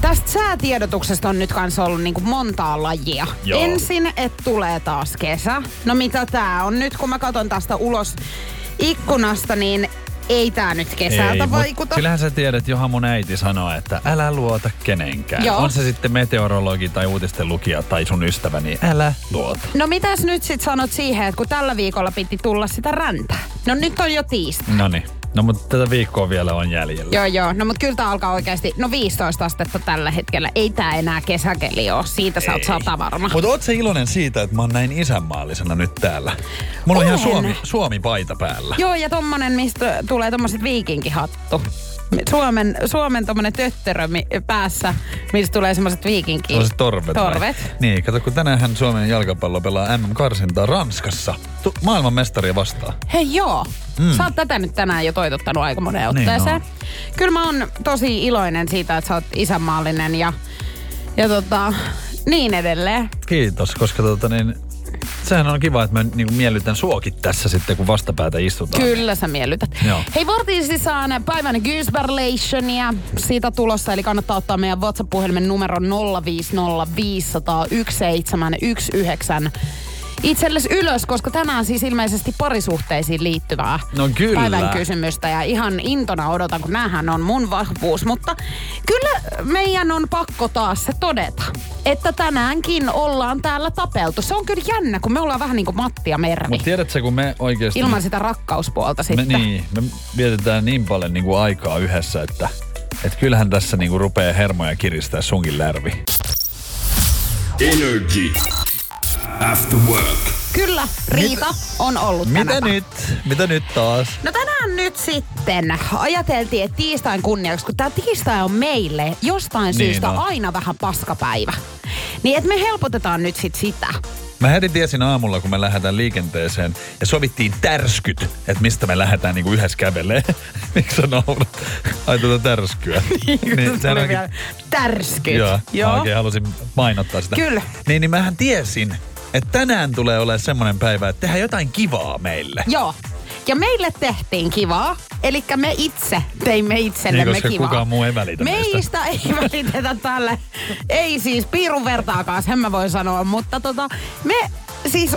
Tästä säätiedotuksesta on nyt kanssa ollut niinku montaa lajia. Joo. Ensin, että tulee taas kesä. No mitä tää on nyt, kun mä katson tästä ulos ikkunasta, niin ei tää nyt kesältä mut vaikuta. Kyllähän sä tiedät, johon mun äiti sanoo, että älä luota kenenkään. Joo. On se sitten meteorologi tai uutisten lukija tai sun ystävä, niin älä luota. No mitäs nyt sit sanot siihen, että kun tällä viikolla piti tulla sitä räntää? No nyt on jo tiistai. No niin. No mutta tätä viikkoa vielä on jäljellä. Joo, joo. No mutta kyllä tää alkaa oikeasti, no 15 astetta tällä hetkellä. Ei tää enää kesäkeli oo. Siitä sä oot sata varma. Mutta oot sä iloinen siitä, että mä oon näin isänmaallisena nyt täällä? Mulla on ihan Olen. Suomi, Suomi-paita päällä. Joo, ja tommonen, mistä tulee tommoset viikinkihattu. Suomen, Suomen tommonen töttörö mi- päässä, mistä tulee semmoset viikinki... Sellaiset torvet. vai? Torvet. Niin, kato kun tänään Suomen jalkapallo pelaa MM-karsintaa Ranskassa. Tu- maailmanmestaria vastaan. Hei joo, mm. sä oot tätä nyt tänään jo toitottanut aika moneen Niin otteeseen. on. Kyllä mä oon tosi iloinen siitä, että sä oot isänmaallinen ja, ja tota, niin edelleen. Kiitos, koska tota niin, sehän on kiva, että mä niinku miellytän suokit tässä sitten, kun vastapäätä istutaan. Kyllä sä miellytät. Joo. Hei, Vortiin sisään päivän Goosberlationia siitä tulossa, eli kannattaa ottaa meidän WhatsApp-puhelimen numero 050501719 itsellesi ylös, koska tänään siis ilmeisesti parisuhteisiin liittyvää No kyllä. päivän kysymystä ja ihan intona odotan, kun näähän on mun vahvuus. Mutta kyllä meidän on pakko taas se todeta, että tänäänkin ollaan täällä tapeltu. Se on kyllä jännä, kun me ollaan vähän niin kuin Matti ja Mervi. Mutta tiedätkö, kun me oikeasti... Ilman sitä rakkauspuolta me, sitten. niin, me vietetään niin paljon niinku aikaa yhdessä, että et kyllähän tässä niinku rupeaa hermoja kiristää sunkin lärvi. Energy After Work. Kyllä, Riita on ollut Mitä tänäpä. nyt? Mitä nyt taas? No tänään nyt sitten ajateltiin, että tiistain kunniaksi, kun tämä tiistai on meille jostain Niin syystä on. aina vähän paskapäivä. Niin että me helpotetaan nyt sit sitä. Mä heti tiesin aamulla, kun me lähdetään liikenteeseen ja sovittiin tärskyt, että mistä me lähdetään niinku yhdessä kävelee. Miksi sä naurat? Ai tuota tärskyä. Niin, tuli onkin- vielä tärskyt. Joo, Joo. Mä oikein halusin mainottaa sitä. Kyllä. Niin, niin mähän tiesin, että tänään tulee olemaan semmoinen päivä, että tehdään jotain kivaa meille. Joo. Ja meille tehtiin kivaa. Eli me itse teimme itsellemme Niin, koska kivaa. kukaan muu ei välitä meistä. Ei välitetä tälle. Ei siis piirun vertaakaan, sen mä voin sanoa. Mutta tota, me siis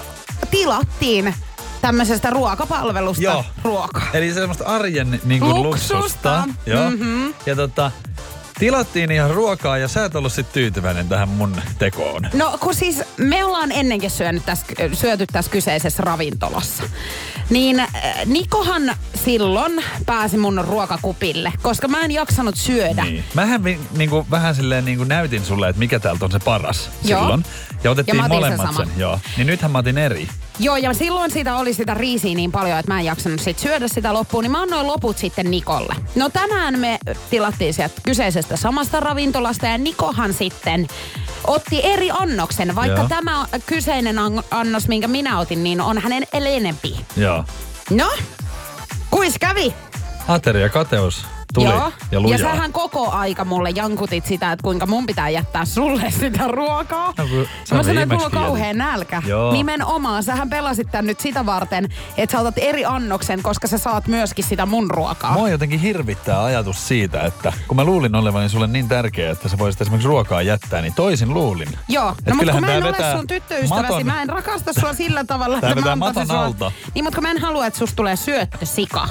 tilattiin tämmöisestä ruokapalvelusta Joo. ruokaa. Eli semmoista arjen niin kuin Luksusta. luksusta. Joo. Mm-hmm. Ja tota, tilattiin ihan ruokaa ja sä et ollut sit tyytyväinen tähän mun tekoon. No kun siis me ollaan ennenkin syönyt tässä, syöty tässä kyseisessä ravintolassa. Niin äh, Nikohan silloin pääsi mun ruokakupille, koska mä en jaksanut syödä. Niin. Mähän vi, niinku, vähän silleen niinku näytin sulle, että mikä täältä on se paras Joo. silloin. Ja otettiin Ja mä sen molemmat sen. saman. Joo. Niin nythän mä otin eri. Joo, ja silloin siitä oli sitä riisiä niin paljon, että mä en jaksanut sit syödä sitä loppuun, niin mä annoin loput sitten Nikolle. No tänään me tilattiin sieltä kyseisestä samasta ravintolasta, ja Nikohan sitten otti eri annoksen, vaikka Joo. tämä kyseinen an- annos, minkä minä otin, niin on hänen enempi. Joo. No, kuis kävi? Ateria kateus tuli Joo. ja lujaa. ja sähän koko aika mulle jankutit sitä, että kuinka mun pitää jättää sulle sitä ruokaa. No, kun sä Mä sanoin, että mulla on kauhean nälkä. Joo. Nimenomaan. Sähän pelasit tän nyt sitä varten, että sä otat eri annoksen, koska sä saat myöskin sitä mun ruokaa. Mua jotenkin hirvittää ajatus siitä, että kun mä luulin olevani sulle niin tärkeä, että sä voisit esimerkiksi ruokaa jättää, niin toisin luulin. Joo, Et no mutta kun mä en ole sun tyttöystäväsi, maton- mä en rakasta sua sillä tavalla, että mä maton sua... alta. Niin, mutta kun mä en halua, että susta tulee syöttö sika.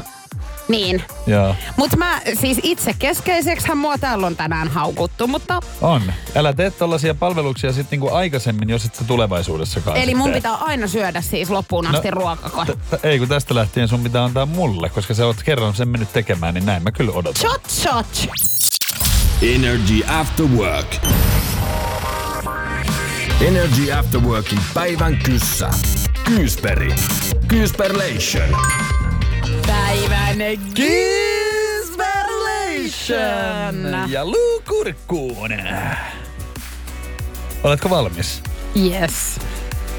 Niin. Joo. Mutta mä siis itse keskeiseksihän mua täällä on tänään haukuttu, mutta On. Älä tee tällaisia palveluksia sitten niinku aikaisemmin, jos et sä tulevaisuudessakaan Eli mun tee. pitää aina syödä siis loppuun asti No, ruokako. T- t- ei, kun tästä lähtien sun pitää antaa mulle, koska sä oot kerran sen mennyt tekemään, niin näin mä kyllä odotan. Shot, shot. Energy After Work. Energy After Workin päivän kyssä. Kyysperi. Kyysperlation. Päivän Gisberlation ja luukurkkuun. Oletko valmis? Yes.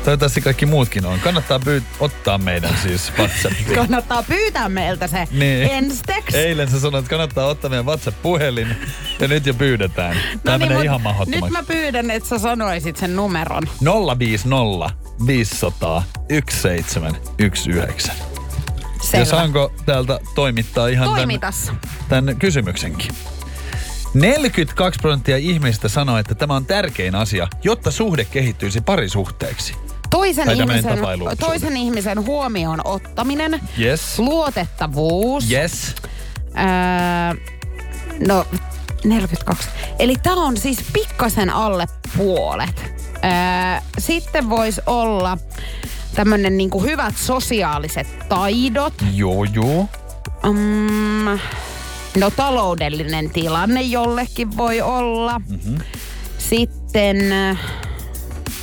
Toivottavasti kaikki muutkin on. Kannattaa pyy- ottaa meidän siis WhatsAppiin. Kannattaa pyytää meiltä se Niin. enstekst. Eilen sä sanoit, että kannattaa ottaa meidän WhatsApp-puhelin ja nyt jo pyydetään. Tää menee No niin, mut ihan Nyt mahdottomaksi. mä pyydän, että sä sanoisit sen numeron. 050 500 1719. Ja Selvä. saanko täältä toimittaa ihan tämän, Toimitas. tämän kysymyksenkin? 42 prosenttia ihmistä sanoo, että tämä on tärkein asia, jotta suhde kehittyisi parisuhteeksi. Toisen ihmisen, toisen ihmisen huomioon ottaminen, Yes. luotettavuus. Yes. Öö, no, 42. Eli tää on siis pikkasen alle puolet. Öö, sitten voisi olla tämmönen niinku hyvät sosiaaliset taidot. Joo, joo. Mm, no taloudellinen tilanne jollekin voi olla. Mm-hmm. Sitten,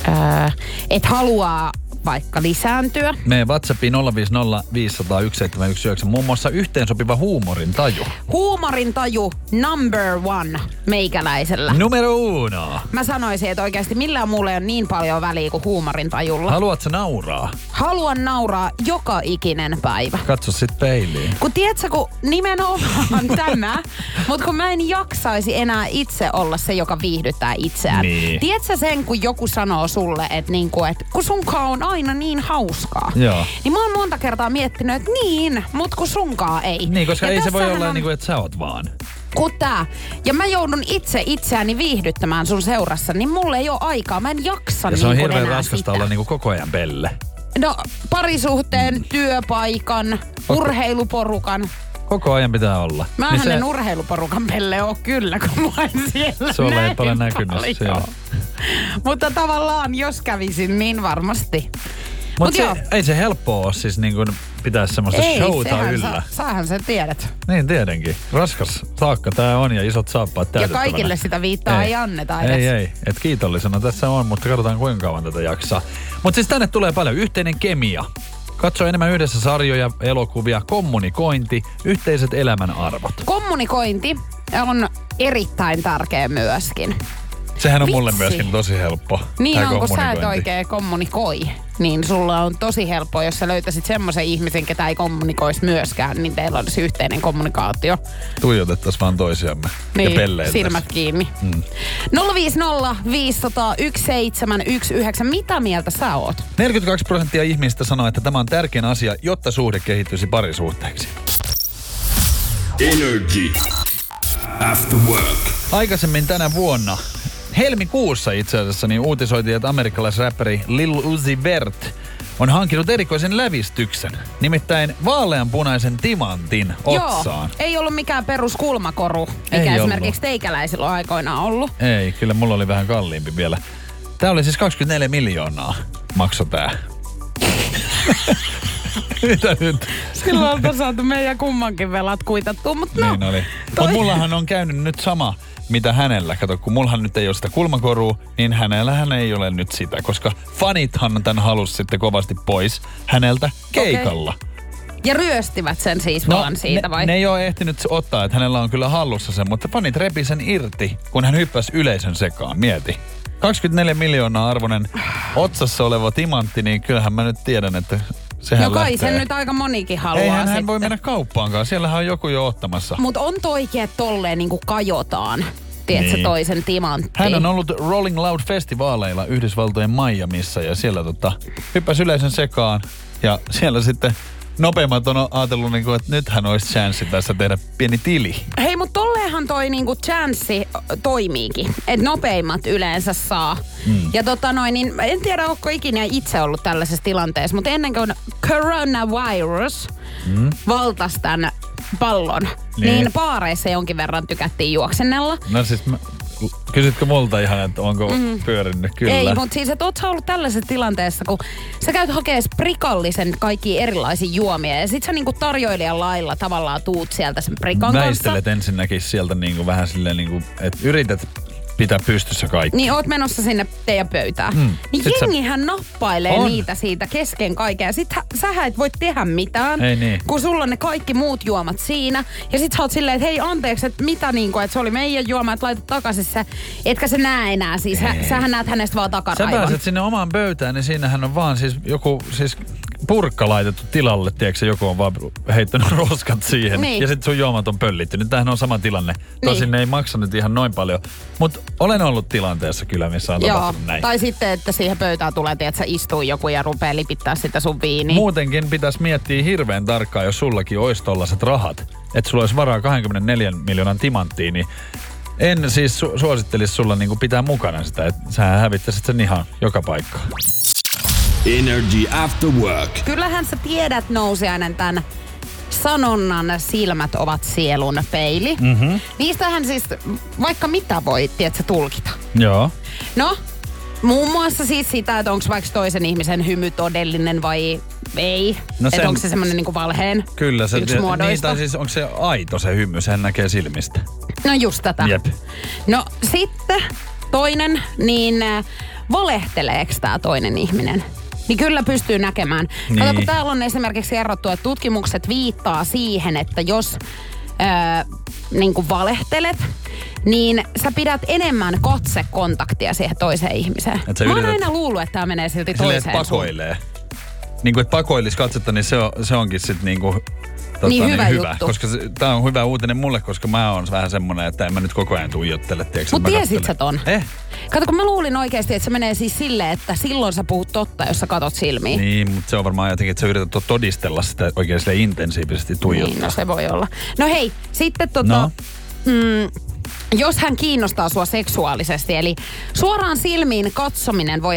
öö, että haluaa vaikka lisääntyä. Me WhatsAppiin 050 500 1719. Muun muassa yhteensopiva huumorin taju. Huumorin taju number one meikäläisellä. Numero uno. Mä sanoisin, että oikeasti millään muulla ei ole niin paljon väliä kuin huumorin tajulla. Haluatko nauraa? Haluan nauraa joka ikinen päivä. Katso sit peiliin. Kun tiedätkö, kun nimenomaan tämä, mutta kun mä en jaksaisi enää itse olla se, joka viihdyttää itseään. Niin. Tiedätkö sen, kun joku sanoo sulle, että niinku, et, kun sunkaan on aina niin hauskaa. Joo. Niin mä oon monta kertaa miettinyt, että niin, mutta kun sunkaan ei. Niin, koska Ja ei se voi olla on- niin kuin, että sä oot vaan. kun tää. Ja mä joudun itse itseäni viihdyttämään sun seurassa, niin mulle ei ole aikaa. Mä en jaksa Ja se on niin hirveän raskasta sitä. olla niin kuin koko ajan pelle. No, parisuhteen, työpaikan, urheiluporukan. Koko ajan pitää olla. Mä Niin niin en urheiluporukan pelle oo kyllä, kun mä en siellä Sulla ei paljon näkynyt siellä. Mutta tavallaan, jos kävisin, niin varmasti. Mutta Mut se, ei se helppoa ole siis niin kuin pitää semmoista Ei, showta sehän yllä. Sä, sähän sen tiedät. Niin tietenkin. Raskas taakka tää on ja isot saappaat Ja kaikille sitä viittaa ei, anneta edes. Ei, ei. Et kiitollisena tässä on, mutta katsotaan kuinka kauan tätä jaksaa. Mutta siis tänne tulee paljon yhteinen kemia. Katso enemmän yhdessä sarjoja, elokuvia, kommunikointi, yhteiset elämän arvot. Kommunikointi on erittäin tärkeä myöskin. Sehän on mulle Vitsi. myöskin tosi helppo. Niin on, kun sä et oikein kommunikoi. Niin sulla on tosi helppoa, jos sä löytäisit semmoisen ihmisen, ketä ei kommunikoisi myöskään, niin teillä olisi yhteinen kommunikaatio. Tuijotettaisiin vaan toisiamme ja Niin, pelleiltäisiin. silmät kiinni. Mm. 050 500 1719. Mitä mieltä sä oot? 42 prosenttia ihmistä sanoo, että tämä on tärkein asia, jotta suhde kehittyisi parisuhteeksi. Energy. After work. Aikaisemmin tänä vuonna, helmikuussa itse asiassa, niin uutisoitiin, että amerikkalaisräppäri Lil Uzi Vert on hankinut erikoisen lävistyksen. Nimittäin vaaleanpunaisen timantin otsaan. Joo, ei ollut mikään peruskulmakoru, mikä Ei esimerkiksi teikäläisillä on aikoinaan ollut. Ei, kyllä mulla oli vähän kalliimpi vielä. Tää oli siis 24 miljoonaa makso tää. Mitä nyt? Silloin on saatu meidän kummankin velat kuitattua, mutta no. niin oli. toi- Mutta mullahan on käynyt nyt sama, mitä hänellä. Kato, kun mullahan nyt ei ole sitä kulmakorua, niin hänellähän ei ole nyt sitä, koska fanithan tän halus sitten kovasti pois häneltä keikalla. Ja ryöstivät sen siis no, vaan siitä ne, vai? ne ei ole ehtinyt ottaa, että hänellä on kyllä hallussa sen, mutta fanit repi sen irti, kun hän hyppäsi yleisön sekaan. Mieti. 24 miljoonaa arvoinen otsassa oleva timantti, niin kyllähän mä nyt tiedän, että sehän no kai lähtee. sen nyt aika monikin haluaa Eihän sitten. hän voi mennä kauppaankaan, siellähän on joku jo ottamassa. Mutta on toikin, että tolleen niinku kajotaan. Tiedätkö, Niin. toisen timanttiin. Hän on ollut Rolling Loud festivaaleilla Yhdysvaltojen Miamiissa ja siellä tota, hyppäsi yleisön sekaan ja siellä sitten nopeimmat on ajatellut, niin kuin, että nythän olisi chanssi tässä tehdä pieni tili. Hei, mutta tolleenhan toi niinku chanssi ö, toimiikin. Että nopeimmat yleensä saa. Mm. Ja tota noin, niin en tiedä, onko ikinä itse ollut tällaisessa tilanteessa, mutta ennen kuin coronavirus mm. valtasi tämän pallon, Niin. niin. niin paareissa jonkin verran tykättiin juoksennella. No siis mä, kysytkö multa ihan, että onko mm. pyörinyt? Kyllä. Ei, mutta siis, että oot sä ollut tällaisessa tilanteessa, kun sä käyt hakee sprikallisen kaikki erilaisia juomia ja sit sä niinku tarjoilijan lailla tavallaan tuut sieltä sen prikan kanssa. Väistelet ensinnäkin sieltä niin kuin vähän silleen, niin kuin, että yrität pitää pystyssä kaikki. Niin oot menossa sinne teidän pöytään. Hmm. Mm. Niin Sit sä- jengihän nappailee On. niitä siitä kesken kaiken. Ja sit sähän et voi tehdä mitään, Ei niin. kun sulla on ne kaikki muut juomat siinä. Ja sit sä oot silleen, että hei anteeksi, että mitä niinku, että se oli meidän juoma, että laita takaisin se. Etkä sä näe enää siis. Hä, sähän näet hänestä vaan Sä takaraivon. pääset sinne omaan pöytään, niin siinähän on vaan siis joku siis purkka laitettu tilalle, tiedätkö, joku on vaan heittänyt roskat siihen. Niin. Ja sitten sun juomat on pöllittynyt. Tämähän on sama tilanne. Tosin Niin. ne ei maksa nyt ihan noin paljon. Mutta olen ollut tilanteessa kyllä, missä on Joo, tapahtunut näin. tai sitten, että siihen pöytään tulee, että sä istuu joku ja rupeaa lipittää sitä sun viiniä. Muutenkin pitäisi miettiä hirveän tarkkaan, jos sullakin olisi tollaset rahat. Että sulla olisi varaa 24 miljoonan timanttiin, niin en siis su- suosittelisi sulla niinku pitää mukana sitä. Että sähän hävittäisit sen ihan joka paikkaan. Energy After Work. Kyllähän sä tiedät nousiainen tämän sanonnan silmät ovat sielun peili. Mhm. Mm-hmm. Niistähän siis vaikka mitä voi, tiedätkö, tulkita. Joo. No, muun muassa siis sitä, että onko vaikka toisen ihmisen hymy todellinen vai ei. No sen- että onko se semmoinen niinku valheen Kyllä se, yksi niin, tai siis onko se aito se hymy, sen näkee silmistä. No just tätä. Jep. No sitten toinen, niin äh, valehteleeko tämä toinen ihminen? Niin kyllä pystyy näkemään. Niin. Kato, Niin. kun täällä on esimerkiksi kerrottu, että tutkimukset viittaa siihen, että jos ää, niin kuin valehtelet, niin sä pidät enemmän katsekontaktia siihen toiseen ihmiseen. Et Mä oon aina luullut, että tämä menee silti Silleen, toiseen että pakoilee. Niin kuin, että pakoilisi katsetta, niin se, on, se onkin sitten niinku, tota, Niin, hyvä hyvä. juttu. Koska tämä on hyvä uutinen mulle, koska mä oon vähän semmonen, että en mä nyt koko ajan tuijottele. tiedätkö, Mut että mä tiesit sä ton? Eh? Kato, kun mä luulin oikeasti, että se menee siis silleen, että silloin sä puhut totta, jos sä katot silmiin. Niin, mutta se on varmaan jotenkin, että sä yrität to- todistella sitä oikein sille intensiivisesti tuijottaa. Niin, no se voi olla. No hei, sitten tota... No. Mm, jos hän kiinnostaa sua seksuaalisesti, eli suoraan silmiin katsominen voi,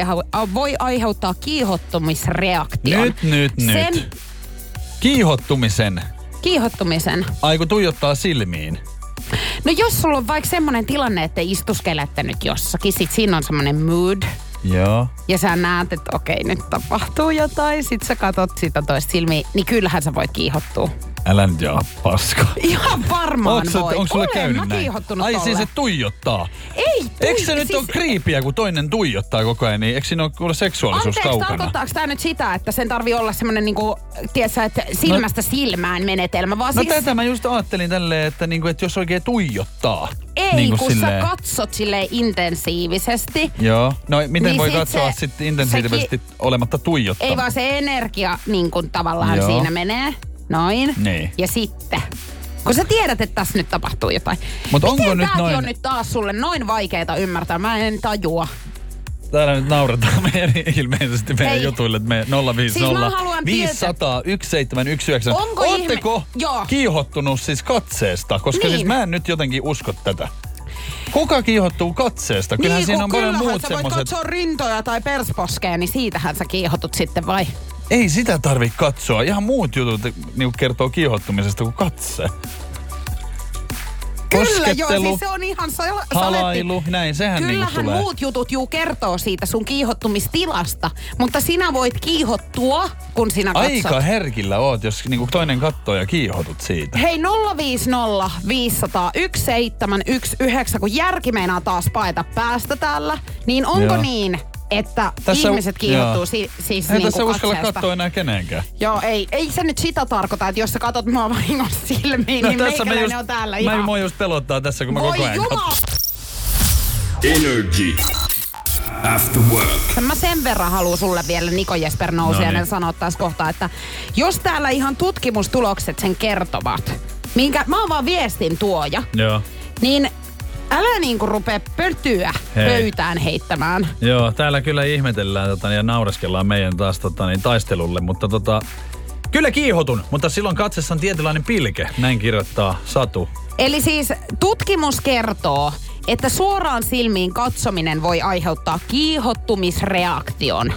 voi aiheuttaa kiihottumisreaktion. Nyt, nyt, nyt. Sen Kiihottumisen. Kiihottumisen. Aiku tuijottaa silmiin. No jos sulla on vaikka semmoinen tilanne, että istuskelette nyt jossakin, sit siinä on semmoinen mood, Joo. ja sä näet, että okei, nyt tapahtuu jotain, sit sä katot sitä toista silmiin, niin kyllähän sä voit kiihottua. Älä nyt jaa paska. Ihan varmaan Onko, voit. onko sulle Olen käynyt näin? Ai tolle. siis se tuijottaa. Ei, tui- Eikö se nyt siis- ole kriipiä, kun toinen tuijottaa koko ajan, niin eikö siinä ole kuule seksuaalisuus Anteeksi, kaukana? tarkoittaako tämä nyt sitä, että sen tarvii olla semmoinen niinku, tiedätkö, että silmästä silmään menetelmä, vaan No siis... tätä mä just ajattelin tälleen, että, niinku, että jos oikein tuijottaa. Ei, niinku kun silleen- sä katsot silleen intensiivisesti. Joo. No miten Niin voi sit katsoa se- sitten intensiivisesti olematta tuijottaa? Ei vaan se energia niin kuin tavallaan Joo. siinä menee. Noin. Niin. Ja sitten, kun sä tiedät, että tässä nyt tapahtuu jotain. Mut onko nyt noin- on nyt taas sulle noin vaikeeta ymmärtää? Mä en tajua. Täällä nyt nauretaan meidän ilmeisesti meidän Ei. jutuille, että me 050 Siis mä haluan 500 1719. Onko Ootteko ihme- Joo. kiihottunut siis katseesta? Koska Niin. siis mä en nyt jotenkin usko tätä. Kuka kiihottuu katseesta? Kyllähän niin, siinä on paljon kyllähän muut sä voit semmoiset... katsoa rintoja tai persposkea, niin siitähän sä kiihotut sitten vai? Ei sitä tarvi katsoa. Ihan muut jutut niin kertoo kiihottumisesta kuin katse. Kyllä joo, siis se on ihan sa- saletti. halailu, näin, sehän niinku Kyllähän tulee. muut jutut juu kertoo siitä sun kiihottumistilasta, mutta sinä voit kiihottua, kun sinä katsot. Aika herkillä oot, jos niinku toinen katsoo ja kiihotut siitä. Hei 050 500 1719, kun järki meinaa taas paeta päästä täällä, niin onko Joo. niin, että Tässä- ihmiset kiihottuu si- siis Ei niinku tässä uskalla katsoa enää kenenkään. Joo, ei, ei se nyt sitä tarkoita, että jos sä katot mua vahingossa silmiin, niin meikäläinen on täällä mä, ihan... mua just pelottaa tässä, kun mä Voi koko ajan jumala! Energy After Work. Mä sen verran haluan sulle vielä Niko Jesper Nousiainen Noniin. sanoa tässä kohtaa, että jos täällä ihan tutkimustulokset sen kertovat, minkä mä oon vaan viestin tuoja, Joo. niin älä niinku rupee pötyä Hei. pöytään heittämään. Joo, täällä kyllä ihmetellään tota, ja naureskellaan meidän taas tota, niin, taistelulle, mutta tota, kyllä kiihotun, mutta silloin katsessa on tietynlainen pilke, näin kirjoittaa Satu. Eli siis tutkimus kertoo, että suoraan silmiin katsominen voi aiheuttaa kiihottumisreaktion.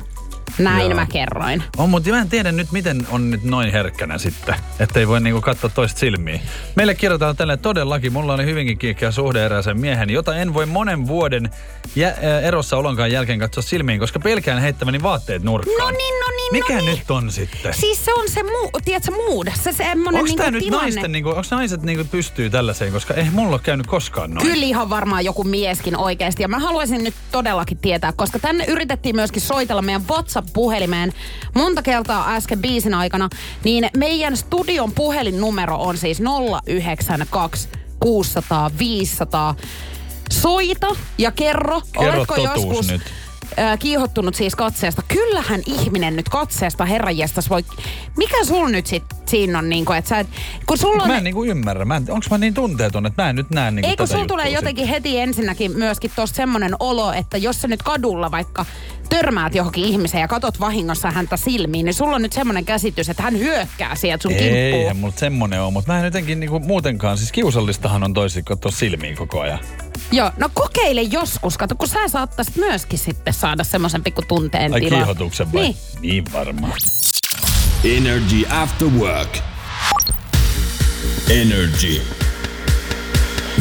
Näin Joo. mä kerroin. On, mutta mä en tiedä nyt, miten on nyt noin herkkänä sitten, että ei voi niinku katsoa toista silmiin. Meille kirjoitetaan tälle todellakin, mulla oli hyvinkin kiikkeä suhde erääseen miehen, jota en voi monen vuoden jä, ä, erossa olonkaan jälkeen katsoa silmiin, koska pelkään heittämäni vaatteet nurkkaan. No niin, no niin, Mikä no niin. nyt on sitten? Siis se on se, muu, tiedätkö, mood. Se semmonen Onko niinku nyt tilanne. naisten, niinku, onko naiset niinku pystyy tällaiseen, koska ei mulla ole käynyt koskaan noin. Kyllä ihan varmaan joku mieskin oikeasti. Ja mä haluaisin nyt todellakin tietää, koska tänne yritettiin myöskin soitella meidän WhatsApp-puhelimeen monta kertaa äsken biisin aikana. Niin meidän studion puhelinnumero on siis 092 600 500. Soita ja kerro, Kerro oletko joskus nyt. ää, kiihottunut siis katseesta. Kyllähän ihminen nyt katseesta herranjestas voi... Mikä sul nyt sit siinä on niinku, että sä et... Kun sulla on... Mä en niinku ymmärrä. Mä en, onks mä niin tunteeton, että mä en nyt näe niinku Eikö sulla tulee siinä? jotenkin heti ensinnäkin myöskin tosta semmonen olo, että jos sä nyt kadulla vaikka törmäät johonkin ihmiseen ja katot vahingossa häntä silmiin, niin sulla on nyt semmonen käsitys, että hän hyökkää sieltä sun kimppuun. Eihän mulla semmonen ole, mutta mä en jotenkin niinku muutenkaan, siis kiusallistahan on toisin katsoa silmiin koko ajan. Joo, no kokeile joskus. Kato, kun sä saattaisit myöskin sitten saada semmoisen pikku tunteen Ai tila. kiihotuksen vai? Niin. niin varmaan. Energy After Work. Energy.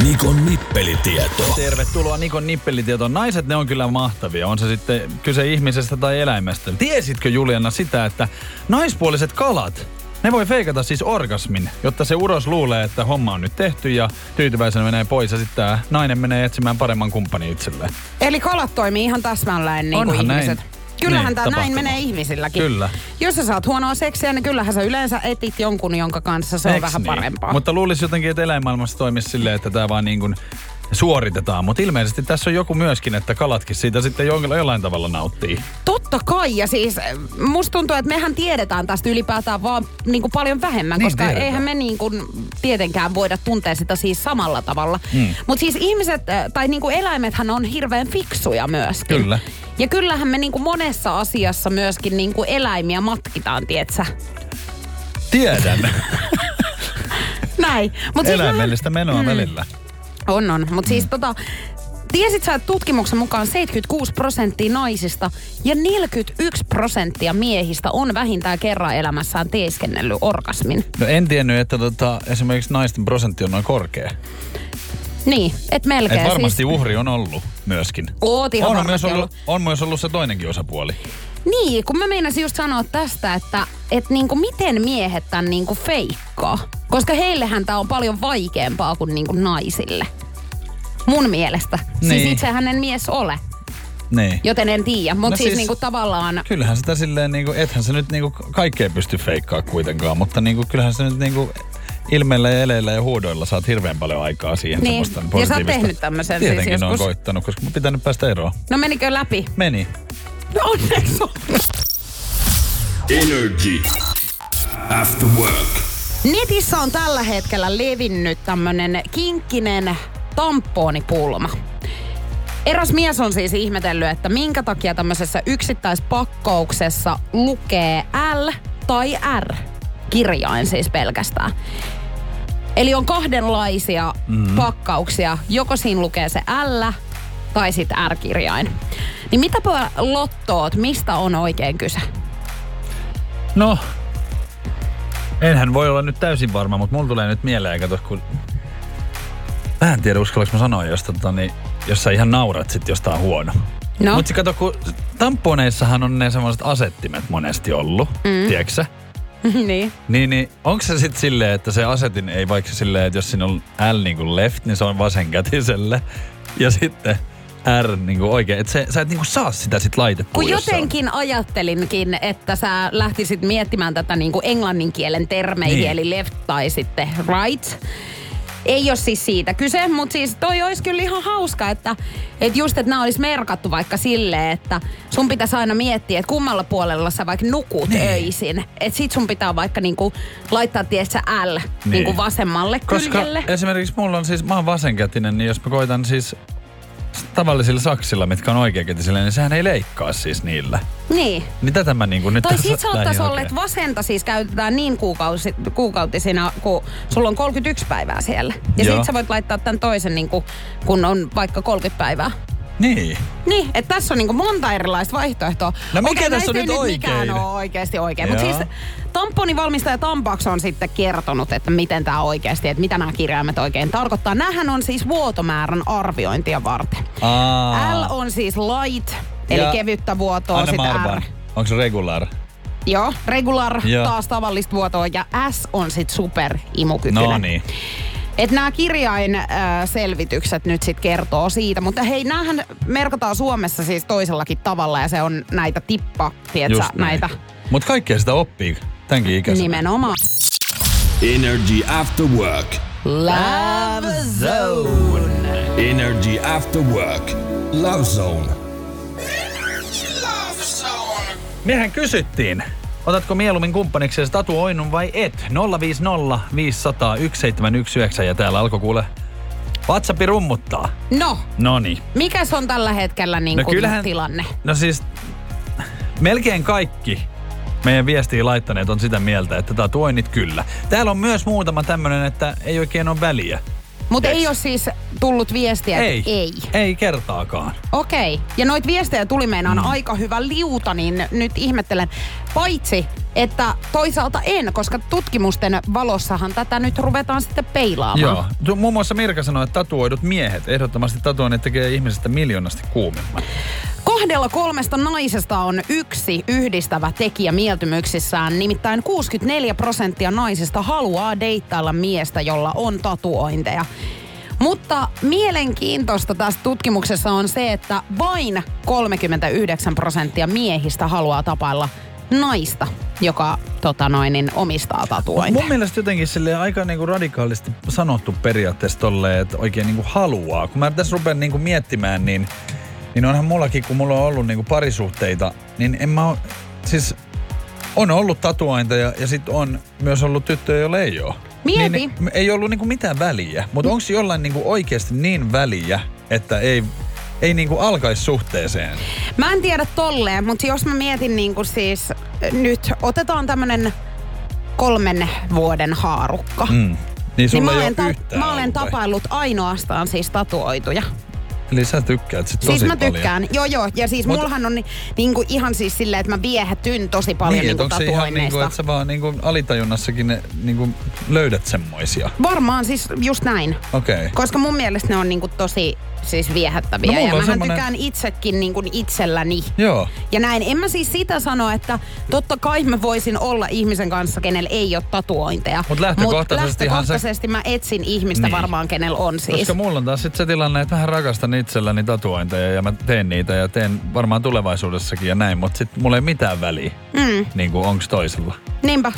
Nikon nippelitieto. Tervetuloa Nikon nippelitietoon. Naiset, ne on kyllä mahtavia. On se sitten kyse ihmisestä tai eläimestä. Tiesitkö Juliana sitä, että naispuoliset kalat, ne voi feikata siis orgasmin, jotta se uros luulee, että homma on nyt tehty ja tyytyväisenä menee pois ja sitten tämä nainen menee etsimään paremman kumppanin itselleen. Eli kalat toimii ihan täsmälleen niin kuin Onhan näin. Kyllähän Niin, tämä näin menee ihmisilläkin. Kyllä. Jos sä saat huonoa seksiä, niin kyllähän sä yleensä etit jonkun, jonka kanssa se on Eiks vähän niin? parempaa. Mutta luulisi jotenkin, että eläinmaailmassa toimisi silleen, että tämä vaan niin kuin suoritetaan. Mutta ilmeisesti tässä on joku myöskin, että kalatkin siitä sitten jollain, jollain tavalla nauttii. Totta kai, ja siis äh, musta tuntuu, että mehän tiedetään tästä ylipäätään vaan niin kuin paljon vähemmän, Niin, koska tiedetään. eihän me niin kuin tietenkään voida tuntea sitä siis samalla tavalla. Mm. Mutta siis ihmiset, äh, tai niin kuin eläimethän on hirveän fiksuja myöskin. Kyllä. Ja kyllähän me niin kuin monessa asiassa myöskin niin kuin eläimiä matkitaan, tietsä? Tiedän. Näin. Mut siis Eläimellistä menoa mm. välillä. On, on. Mutta siis tota, tiesit sä, että tutkimuksen mukaan 76 prosenttia naisista ja 41 prosenttia miehistä on vähintään kerran elämässään teeskennellyt orgasmin. No en tiennyt, että tota, esimerkiksi naisten prosentti on noin korkea. Niin, et melkein. Et varmasti siis, uhri on ollut myöskin. Oot ihan on, varmasti myös ollut, ollut. on myös ollut se toinenkin osapuoli. Niin, kun mä meinasin just sanoa tästä, että et niinku miten miehet tän niinku feikkaa. Koska heillehän tää on paljon vaikeampaa kuin niinku naisille. Mun mielestä. Siis Niin. itsehän en mies ole, Niin. joten en tiedä. Mutta No siis, siis- niinku tavallaan... Kyllähän sitä silleen, niinku, ethän se nyt niinku kaikkea pysty feikkaa kuitenkaan, mutta niinku, kyllähän se nyt niinku ilmeillä ja eleillä ja huudoilla saat hirveän paljon aikaa siihen Niin. semmoista Ja sä oot positiivista. tehnyt tämmösen siis Tietenkin joskus. on koittanut, koska mä pitänyt päästä eroon. No menikö läpi? Meni. No onneksi on. Energy. After Work. Netissä on tällä hetkellä levinnyt tämmönen kinkkinen tamponipulma. Eräs mies on siis ihmetellyt, että minkä takia tämmöisessä yksittäispakkauksessa lukee L tai R. Kirjain siis pelkästään. Eli on kahdenlaisia mm. pakkauksia. Joko siinä lukee se L tai sitten R-kirjain. Niin mitäpä lottoot, mistä on oikein kyse? No, enhän voi olla nyt täysin varma, mutta mulla tulee nyt mieleen, kato kun... Mä en tiedä, uskallanko mä sanoa, jos, tota, niin, jos sä ihan naurat sit jostain huono. No. Mutta kato, kun tamponeissahan on ne semmoiset asettimet monesti ollut, mm. tiedätkö niin. Niin, niin onko se sitten silleen, että se asetin ei vaikka silleen, että jos siinä on L niin kuin left, niin se on vasenkätiselle. Ja sitten R niin kuin oikein. Että se, sä et niin kuin saa sitä sitten laitettua, Kun se on. jotenkin ajattelinkin, että sä lähtisit miettimään tätä niin kuin englannin kielen termeihin, Niin. eli left tai sitten right. Ei ole siis siitä kyse, mutta siis toi olisi kyllä ihan hauska, että, että just, että nämä olisi merkattu vaikka silleen, että sun pitäisi aina miettiä, että kummalla puolella sä vaikka nukut niin. öisin. Että sit sun pitää vaikka niinku laittaa tiessä L niin. niinku vasemmalle Koska kyljelle. esimerkiksi mulla on siis, mä oon vasenkätinen, niin jos mä koitan siis tavallisilla saksilla, mitkä on oikeakätisillä, niin sehän ei leikkaa siis niillä. Niin. Niin tätä mä niinku nyt Tai sit lähdin olla, että vasenta siis käytetään niin kuukausi, kuukautisina, kun sulla on 31 päivää siellä. Ja Joo. sit sä voit laittaa tämän toisen, niin kun, kun on vaikka 30 päivää. Niin. Niin, että tässä on niinku monta erilaista vaihtoehtoa. No mikä Okei, tässä on nyt ei mikään oikein? ole oikeasti oikein. Mutta siis tamponivalmistaja Tampax on sitten kertonut, että miten tämä oikeasti, että mitä nämä kirjaimet oikein tarkoittaa. Nämähän on siis vuotomäärän arviointia varten. Aa. L on siis light, eli Ja kevyttä vuotoa, sitten R. Onko se regular? Joo, regular, Joo. taas tavallista vuotoa ja S on sitten super imukykyinen. No niin. Et nämä kirjainselvitykset nyt sitten kertoo siitä, mutta hei, näähän merkataan Suomessa siis toisellakin tavalla ja se on näitä tippa, tietsä, näitä Mut kaikkea sitä oppii tämänkin ikäisenä. nimenomaan. Energy After Work. Love Zone. Energy After Work. Love Zone. Mehän kysyttiin, otatko mieluummin kumppaniksi Tatu Oinun vai et? 050 500 1719 ja täällä alkoi kuule WhatsAppi rummuttaa. No, Noni. mikäs on tällä hetkellä niin No kyllähän- tilanne? No siis melkein kaikki meidän viestiä laittaneet on sitä mieltä, että tatuoinnit kyllä. Täällä on myös muutama tämmönen, että ei oikein ole väliä. Mutta ei ole siis tullut viestiä, että Ei. ei. Ei kertaakaan. Okei. Ja noit viestejä tuli meinaan mm. aika hyvä liuta, niin nyt ihmettelen. Paitsi, että toisaalta en, koska tutkimusten valossahan tätä nyt ruvetaan sitten peilaamaan. Joo. Tu- Muun muassa Mirka sanoi, että tatuoidut miehet, ehdottomasti tatuoinnit tekee ihmisestä miljoonasti kuumemman. Kahdella kolmesta naisesta on yksi yhdistävä tekijä mieltymyksissään, nimittäin 64 prosenttia naisista haluaa deittailla miestä, jolla on tatuointeja. Mutta mielenkiintoista tässä tutkimuksessa on se, että vain 39 prosenttia miehistä haluaa tapailla naista, joka tota noin, niin omistaa tatuointeja. Mun mielestä jotenkin sille aika niinku radikaalisti sanottu periaatteessa tolleen, että oikein niinku haluaa. Kun mä tässä rupean niinku miettimään, niin, niin onhan mullakin, kun mulla on ollut niinku parisuhteita, niin en mä oo, siis on ollut tatuointeja ja sitten on myös ollut tyttöjä, joilla ei ole. Mieti. Niin, ei ollut niinku mitään väliä. Mutta onko jollain niinku oikeasti niin väliä, että ei, ei niinku alkaisi suhteeseen? Mä en tiedä tolleen, mutta jos mä mietin niin kuin siis nyt, otetaan tämmönen kolmen vuoden haarukka. Mm. Niin Niin mä olen, ole ta- mä olen tapaillut ainoastaan siis tatuoituja. Eli sä tykkäät sit tosi siis mä paljon. tykkään, joo joo. Ja siis Mut- mullahan on ni, niinku ihan siis silleen, että mä viehätyn tosi paljon niin, niinku ihan tatuoinneista. niinku, että sä vaan niinku alitajunnassakin ne, niinku löydät semmoisia? Varmaan siis just näin. Okei. Okay. Koska mun mielestä ne on niinku tosi siis viehättäviä. No ja mähän semmonen- tykkään itsekin niinku itselläni. Joo. Ja näin, en mä siis sitä sano, että totta kai mä voisin olla ihmisen kanssa, kenellä ei ole tatuointeja. Mut lähtökohtaisestihan Mut lähtökohtaisesti mä etsin ihmistä Niin. varmaan, kenellä on siis. Koska mulla on taas sit se tilanne, että vähän rakastan itselläni tatuointeja ja mä teen niitä ja teen varmaan tulevaisuudessakin ja näin, mutta sit mulla ei mitään väliä, Mm, niin kuin onks toisella. niinpä.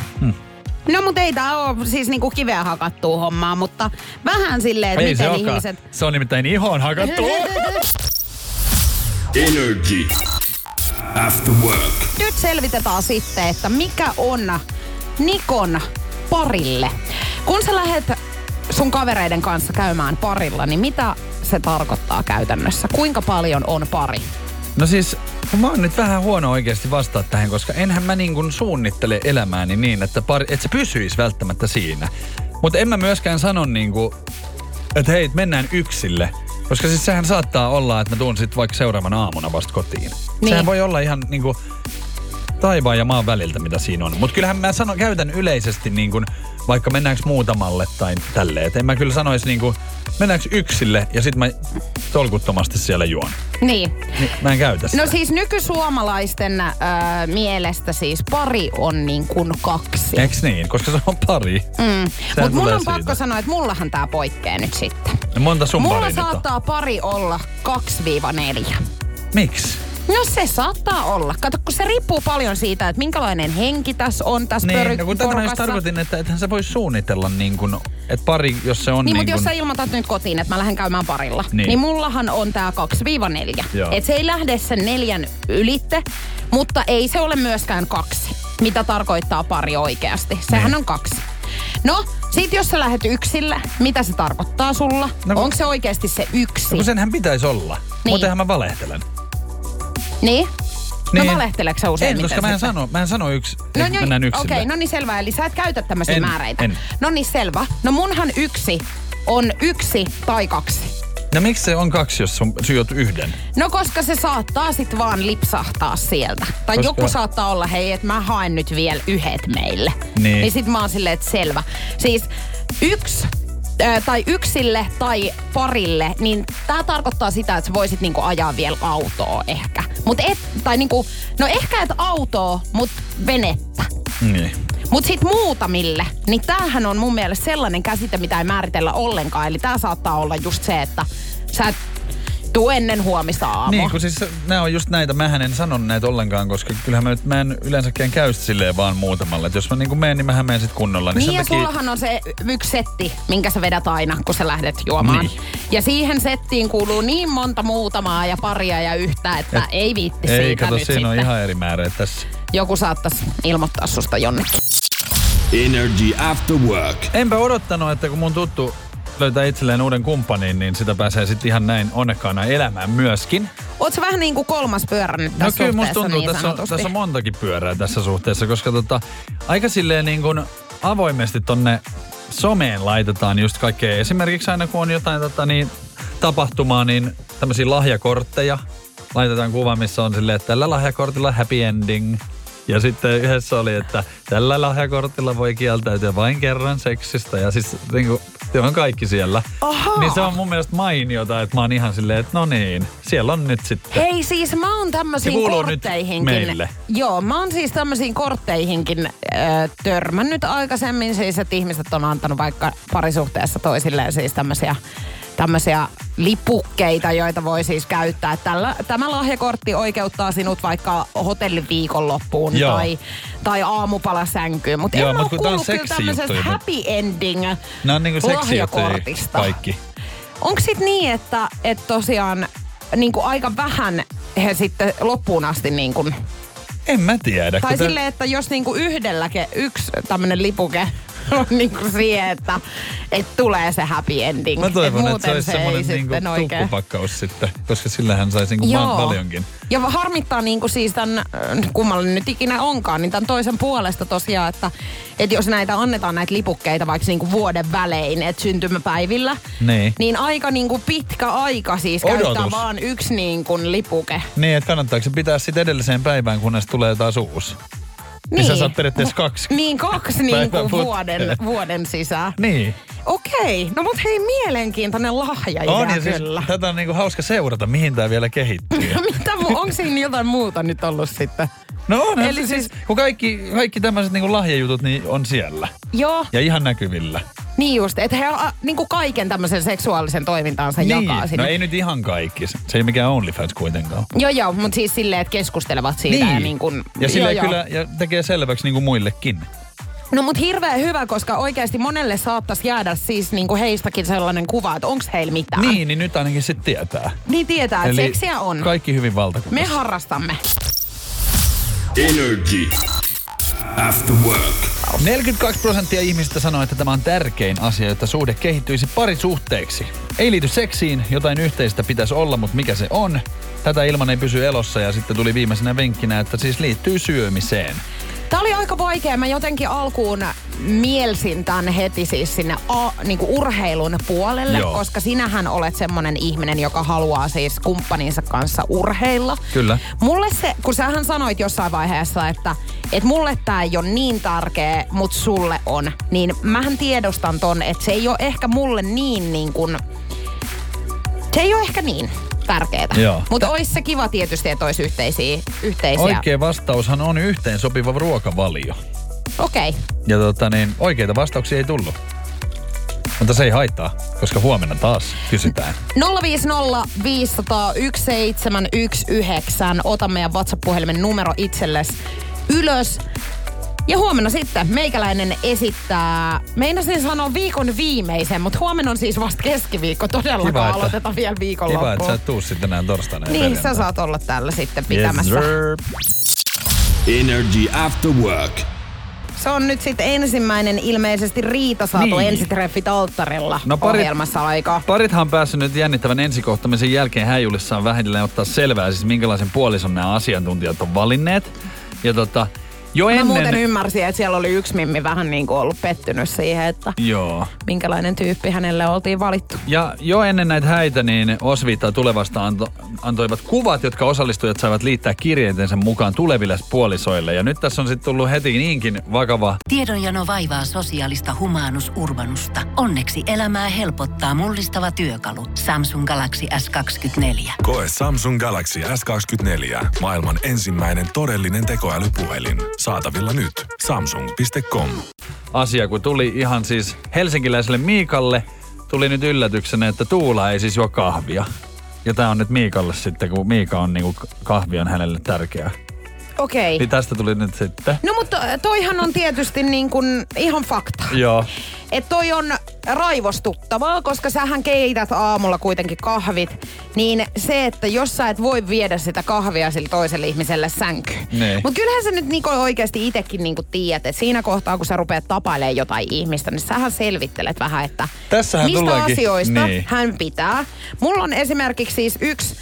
No mut ei tää oo siis niinku kiveä hakattua hommaa, mutta vähän silleen, että ei miten se olekaan. ihmiset... Se on nimittäin ihoon hakattu. Energy. After Work. Nyt selvitetään sitten, että mikä on Nikon parille. Kun sä lähet sun kavereiden kanssa käymään parilla, niin mitä se tarkoittaa käytännössä? Kuinka paljon on pari? No siis, mä oon nyt vähän huono oikeasti vastaa tähän, koska enhän mä niin kuin suunnittele elämääni niin, että, pari, että se pysyisi välttämättä siinä. Mutta en mä myöskään sano niin kuin, että hei, mennään yksille. Koska siis sehän saattaa olla, että mä tuun sit vaikka seuraavana aamuna vasta kotiin. Niin. Sehän voi olla ihan niin kuin taivaan ja maan väliltä, mitä siinä on. Mutta kyllähän mä sanon, käytän yleisesti niin kuin, vaikka mennäänkö muutamalle tai tälleen. Et en mä kyllä sanoisi niin kuin, mennäänkö yksille ja sit mä tolkuttomasti siellä juon. Niin. Niin, mä en käytä sitä. No siis nykysuomalaisten äh, mielestä siis pari on niin kuin kaksi. Eiks niin? Koska se on pari. Mm. Mutta mun on siitä. pakko sanoa, että mullahan tää poikkeaa nyt sitten. Ja monta sun Mulla pari nyt on? saattaa pari olla 2-4. Miksi? No se saattaa olla. Kato, kun se riippuu paljon siitä, että minkälainen henki tässä on tässä Niin, pöry- no kun tätä mä just tarkoitin, että ethän sä voi suunnitella niin kuin, että pari, jos se on Niin, niin, mutta jos sä ilmoitat nyt kotiin, että mä lähden käymään parilla, niin, Niin. mullahan on tää 2-4. Joo. Et se ei lähde sen neljän ylitte, mutta ei se ole myöskään kaksi. Mitä tarkoittaa pari oikeasti? Sehän Niin. on kaksi. No, sit jos sä lähdet yksille, mitä se tarkoittaa sulla? No kun- Onko se oikeasti se yksi? no kun senhän pitäisi olla. Niin. Muutenhan mä valehtelen. Niin? Niin. No valehteleeko sä useimmiten En, koska mä en sano, mä en sano yksi, No että niin, mennään yksille. Okei, no niin selvä. Eli sä et käytä tämmöisiä En, määreitä. en. No niin selvä. No munhan yksi on yksi tai kaksi. No miksi se on kaksi, jos on syöt yhden? No koska se saattaa sit vaan lipsahtaa sieltä. Tai Koska- joku saattaa olla, hei, että mä haen nyt vielä yhdet meille. Niin. niin sit mä oon silleen, että selvä. Siis yksi tai yksille tai parille, niin tämä tarkoittaa sitä, että sä voisit niinku ajaa vielä autoa ehkä. Mut et, tai niinku, no ehkä et autoa, mut venettä. Niin. Mut sit muutamille, niin tämähän on mun mielestä sellainen käsite, mitä ei määritellä ollenkaan. Eli tää saattaa olla just se, että sä et tuu ennen huomista aamua. Niin, kun siis nämä on just näitä, mähän en sano näitä ollenkaan, koska kyllähän mä, nyt, mä en yleensäkään käy silleen vaan muutamalla. Et jos mä niin menen, niin mähän menen sit kunnolla. Niin, Niin ja takia- sullahan on se yksi setti, minkä sä vedät aina, kun sä lähdet juomaan. Niin. Ja siihen settiin kuuluu niin monta muutamaa ja paria ja yhtä, että Et- ei viitti Ei, siitä kato, nyt siinä on sitten. ihan eri määrä tässä. Joku saattaisi ilmoittaa susta jonnekin. Energy After Work. Enpä odottanut, että kun mun tuttu löytää itselleen uuden kumppanin, niin sitä pääsee sitten ihan näin onnekkaana elämään myöskin. Sä vähän niin kuin kolmas pyörä nyt No tässä kyllä musta tuntuu, niin tässä, on, tässä on montakin pyörää tässä suhteessa, koska tota, aika silleen niin kuin avoimesti tonne someen laitetaan just kaikkea. Esimerkiksi aina kun on jotain tota, niin, tapahtumaa, niin tämmöisiä lahjakortteja. Laitetaan kuva, missä on silleen, että tällä lahjakortilla happy ending. Ja sitten yhdessä oli, että tällä lahjakortilla voi kieltäytyä vain kerran seksistä. Ja siis niin kuin, se on kaikki siellä. Ahaa. Niin se on mun mielestä mainiota, että mä oon ihan silleen, että no niin, siellä on nyt sitten. Hei siis mä oon tämmöisiin kortteihinkin. meille. Joo, mä oon siis tämmöisiin kortteihinkin äh, törmännyt aikaisemmin. Siis, että ihmiset on antanut vaikka parisuhteessa toisilleen siis tämmöisiä tämmöisiä lipukkeita, joita voi siis käyttää. Tällä, tämä lahjakortti oikeuttaa sinut vaikka hotellin viikonloppuun Joo. tai, tai aamupalasänkyyn. Mutta en mut ole kuullut kyllä tämmöisestä mut- happy ending Nämä on niinku seksijuttuja lahjakortista. kaikki. Onko sit niin, että, että tosiaan niin kuin aika vähän he sitten loppuun asti niin kuin, En mä tiedä. tai silleen, että jos niin kuin yhdelläkin yksi tämmöinen lipuke on niin kuin siihen, että, että tulee se happy ending. Mä toivon, Et että muuten se olisi semmoinen niinku sitten oikein. tukkupakkaus sitten, koska sillähän saisi niinku vaan paljonkin. Ja harmittaa niin kuin siis tämän, äh, kummalla nyt ikinä onkaan, niin tämän toisen puolesta tosiaan, että, että jos näitä annetaan näitä lipukkeita vaikka niin kuin vuoden välein, että syntymäpäivillä, Niin. niin aika niin kuin pitkä aika siis käyttää Odotus. vaan yksi niin kuin lipuke. Niin, että kannattaako se pitää sitten edelliseen päivään, kunnes tulee taas uusi. Niin. sä saat periaatteessa kaksi. Niin, kaksi niin kuin vuoden, vuoden sisään. Niin. Okei, no mut hei, mielenkiintoinen lahja On, idea ja siis kyllä. tätä on niinku hauska seurata, mihin tämä vielä kehittyy. Mitä, onko siinä jotain muuta nyt ollut sitten? No on, Eli siis, siis- kun kaikki, kaikki tämmöiset niinku lahjajutut niin on siellä. Joo, Ja ihan näkyvillä. niin just, että he a, niin kuin kaiken tämmöisen seksuaalisen toimintaansa jakaa niin. sinne. No ei nyt ihan kaikki. Se ei mikään OnlyFans kuitenkaan. Joo, joo, mutta siis silleen, että keskustelevat siitä. Ja, niin kuin, ja sille joo, kyllä ja tekee selväksi niinku muillekin. No mut hirveän hyvä, koska oikeasti monelle saattaisi jäädä siis niin kuin heistäkin sellainen kuva, että onko heillä mitään. Niin, niin nyt ainakin sitten tietää. Niin tietää, että seksiä on. Kaikki hyvin Me valtakunnassa. harrastamme. Energy After Work. 42 prosenttia ihmisistä sanoo, että tämä on tärkein asia, jotta suhde kehittyisi parisuhteeksi. Ei liity seksiin, jotain yhteistä pitäisi olla, mutta mikä se on? Tätä ilman ei pysy elossa ja sitten tuli viimeisenä venkkinä, että siis liittyy syömiseen. Tämä oli aika vaikea. Mä jotenkin alkuun mielsin tämän heti siis sinne a, niinku urheilun puolelle, Joo. koska sinähän olet semmonen ihminen, joka haluaa siis kumppaninsa kanssa urheilla. Kyllä. Mulle se, kun sähän sanoit jossain vaiheessa, että et mulle tämä ei ole niin tärkeä, mutta sulle on, niin mähän tiedostan ton, että se ei ole ehkä mulle niin niin kuin, se ei ole ehkä niin tärkeää. Mutta olisi se kiva tietysti, että olisi yhteisiä. yhteisiä. Oikea vastaushan on yhteen sopiva ruokavalio. Okei. Okay. Ja tota niin, oikeita vastauksia ei tullut. Mutta se ei haittaa, koska huomenna taas kysytään. 050 500 1719. Ota meidän WhatsApp-puhelimen numero itsellesi ylös. Ja huomenna sitten meikäläinen esittää, meinasin sanoa viikon viimeisen, mutta huomenna on siis vasta keskiviikko. Todellakaan Kiva, että- aloitetaan vielä viikonloppuun. Kiva, että sä et tuu sitten enää torstaina Niin, sä saat olla täällä sitten Yes, pitämässä. sir. Energy After Work. se on nyt sitten ensimmäinen ilmeisesti riita saatu Niin. niin. ensitreffit alttarilla No parit- ohjelmassa aikaa. Parithan on päässyt nyt jännittävän ensikohtamisen jälkeen häijulissaan vähitellen ottaa selvää, siis minkälaisen puolison nämä asiantuntijat on valinneet. Ja tota, Jo Mä ennen... muuten ymmärsin, että siellä oli yksi mimmi vähän niin kuin ollut pettynyt siihen, että Joo. minkälainen tyyppi hänelle oltiin valittu. Ja jo ennen näitä häitä, niin Osviittaa tulevasta anto, antoivat kuvat, jotka osallistujat saivat liittää kirjeitensä mukaan tuleville puolisoille. Ja nyt tässä on sitten tullut heti niinkin vakava Tiedonjano vaivaa sosiaalista humanus urbanusta. Onneksi elämää helpottaa mullistava työkalu. Samsung Galaxy S24. Koe Samsung Galaxy S24. Maailman ensimmäinen todellinen tekoälypuhelin. Saatavilla nyt. Samsung.com. asia, kun tuli ihan siis helsinkiläiselle Miikalle, tuli nyt yllätyksenä, että Tuula ei siis juo kahvia. Ja tää on nyt Miikalle sitten, kun Miika on niinku, kahvi on hänelle tärkeää. Okei. Niin tästä tuli nyt sitten. No mutta toihan on tietysti niin kuin ihan fakta. Joo. Että toi on raivostuttavaa, koska sähän keität aamulla kuitenkin kahvit. Niin se, että jos sä et voi viedä sitä kahvia sille toiselle ihmiselle sänkyyn. Niin. Mutta kyllähän sä nyt niinku oikeasti itsekin niinku tiedät, että siinä kohtaa kun sä rupeat tapailemaan jotain ihmistä, niin sähän selvittelet vähän, että Tässähän mistä tullaankin- asioista niin. hän pitää. Mulla on esimerkiksi siis yksi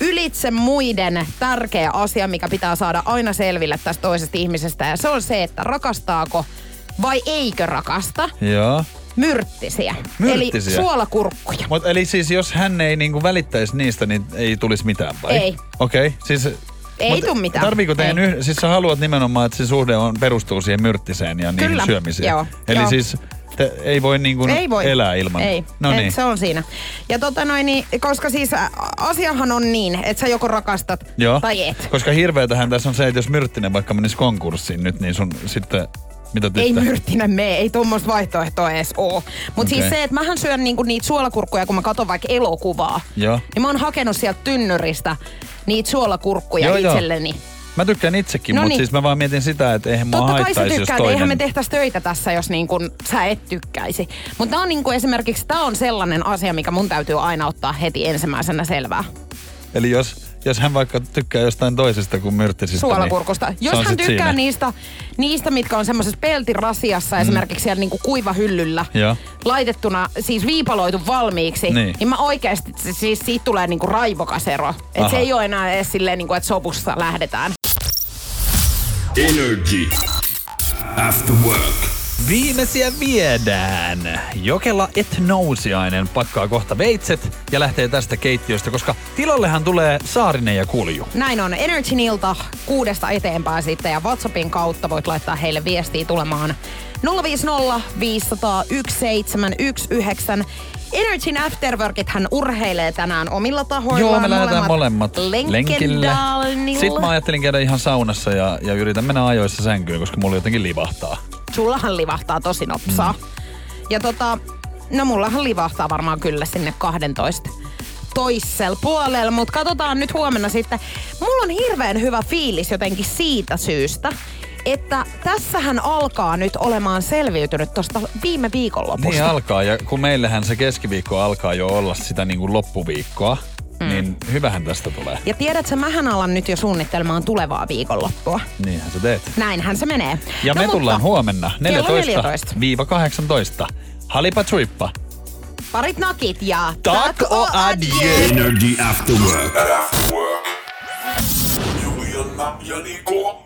ylitse muiden tärkeä asia, mikä pitää saada aina selville tästä toisesta ihmisestä. Ja se on se, että rakastaako vai eikö rakasta Joo. Myrttisiä. Myrttisiä? Eli suolakurkkuja. Mut eli siis jos hän ei niinku välittäisi niistä, niin ei tulisi mitään vai? Ei. Okei, okay, siis... Ei tuu mitään. Tarviiko teidän Ei. yh... Siis sä haluat nimenomaan, että se suhde on, perustuu siihen myrttiseen ja niihin Kyllä, syömiseen. joo, Eli joo. siis te, ei voi niinku Ei voi. elää ilman. Ei, No niin. se on siinä. Ja tota noin, niin, koska siis asiahan on niin, että sä joko rakastat Joo. tai et. Koska hirveetähän tässä on se, että jos Myrttinen vaikka menisi konkurssiin nyt, niin sun sitten... Mitä tyttö? Ei myrttinen mene, ei tuommoista vaihtoehtoa edes oo. Mutta Okei. siis se, että mähän syön niinku niitä suolakurkkuja, kun mä katson vaikka elokuvaa. Joo. Niin mä oon hakenut sieltä tynnyristä niitä suolakurkkuja Joo, joo. itselleni. Mä tykkään itsekin, No mutta niin. siis mä vaan mietin sitä, että eihän mua Totta kai sä tykkäät, toinen... eihän me tehtäisi töitä tässä, jos niin kun sä et tykkäisi. Mutta on niin esimerkiksi, tää on sellainen asia, mikä mun täytyy aina ottaa heti ensimmäisenä selvää. Eli jos, jos hän vaikka tykkää jostain toisesta kuin myrttisistä, suolakurkusta. niin Jos se on hän tykkää siinä. niistä, niistä, mitkä on semmoisessa peltirasiassa, mm. esimerkiksi siellä niinku kuivahyllyllä, Joo. laitettuna, siis viipaloitu valmiiksi, Niin. niin, mä oikeasti, siis siitä tulee niinku raivokas ero. Että Aha. se ei ole enää edes silleen, niinku, että sopussa lähdetään. Energy. After work. Viimeisiä viedään. Jokela Etnousiainen pakkaa kohta veitset ja lähtee tästä keittiöstä, koska tilallehan tulee Saarinen ja Kulju. Näin on Energy ilta kuudesta eteenpäin sitten ja WhatsAppin kautta voit laittaa heille viestiä tulemaan 050 500 1719. Energyn Afterworkit hän urheilee tänään omilla tahoillaan. Joo, me lähdetään molemmat lenkille. Lenkendalenilla. Sitten mä ajattelin käydä ihan saunassa ja, ja yritän mennä ajoissa sänkyyn, koska mulla jotenkin livahtaa. Sullahan livahtaa tosi nopsaa. Mm. Ja tota, no mullahan livahtaa varmaan kyllä sinne 12 toissel puolella, mutta katsotaan nyt huomenna sitten. Mulla on hirveän hyvä fiilis jotenkin siitä syystä, että tässähän alkaa nyt olemaan selviytynyt tuosta viime viikonlopusta. Niin alkaa, ja kun meillähän se keskiviikko alkaa jo olla sitä niin kuin loppuviikkoa, mm. niin hyvähän tästä tulee. Ja tiedätkö, mähän alan nyt jo suunnittelemaan tulevaa viikonloppua. Niinhän sä teet. Näinhän se menee. Ja no, me tullaan mutta huomenna kello 14-18. Halipa chuippa. Parit nakit ja Tak o adieu. Energy After Work. Juliana ja Niko.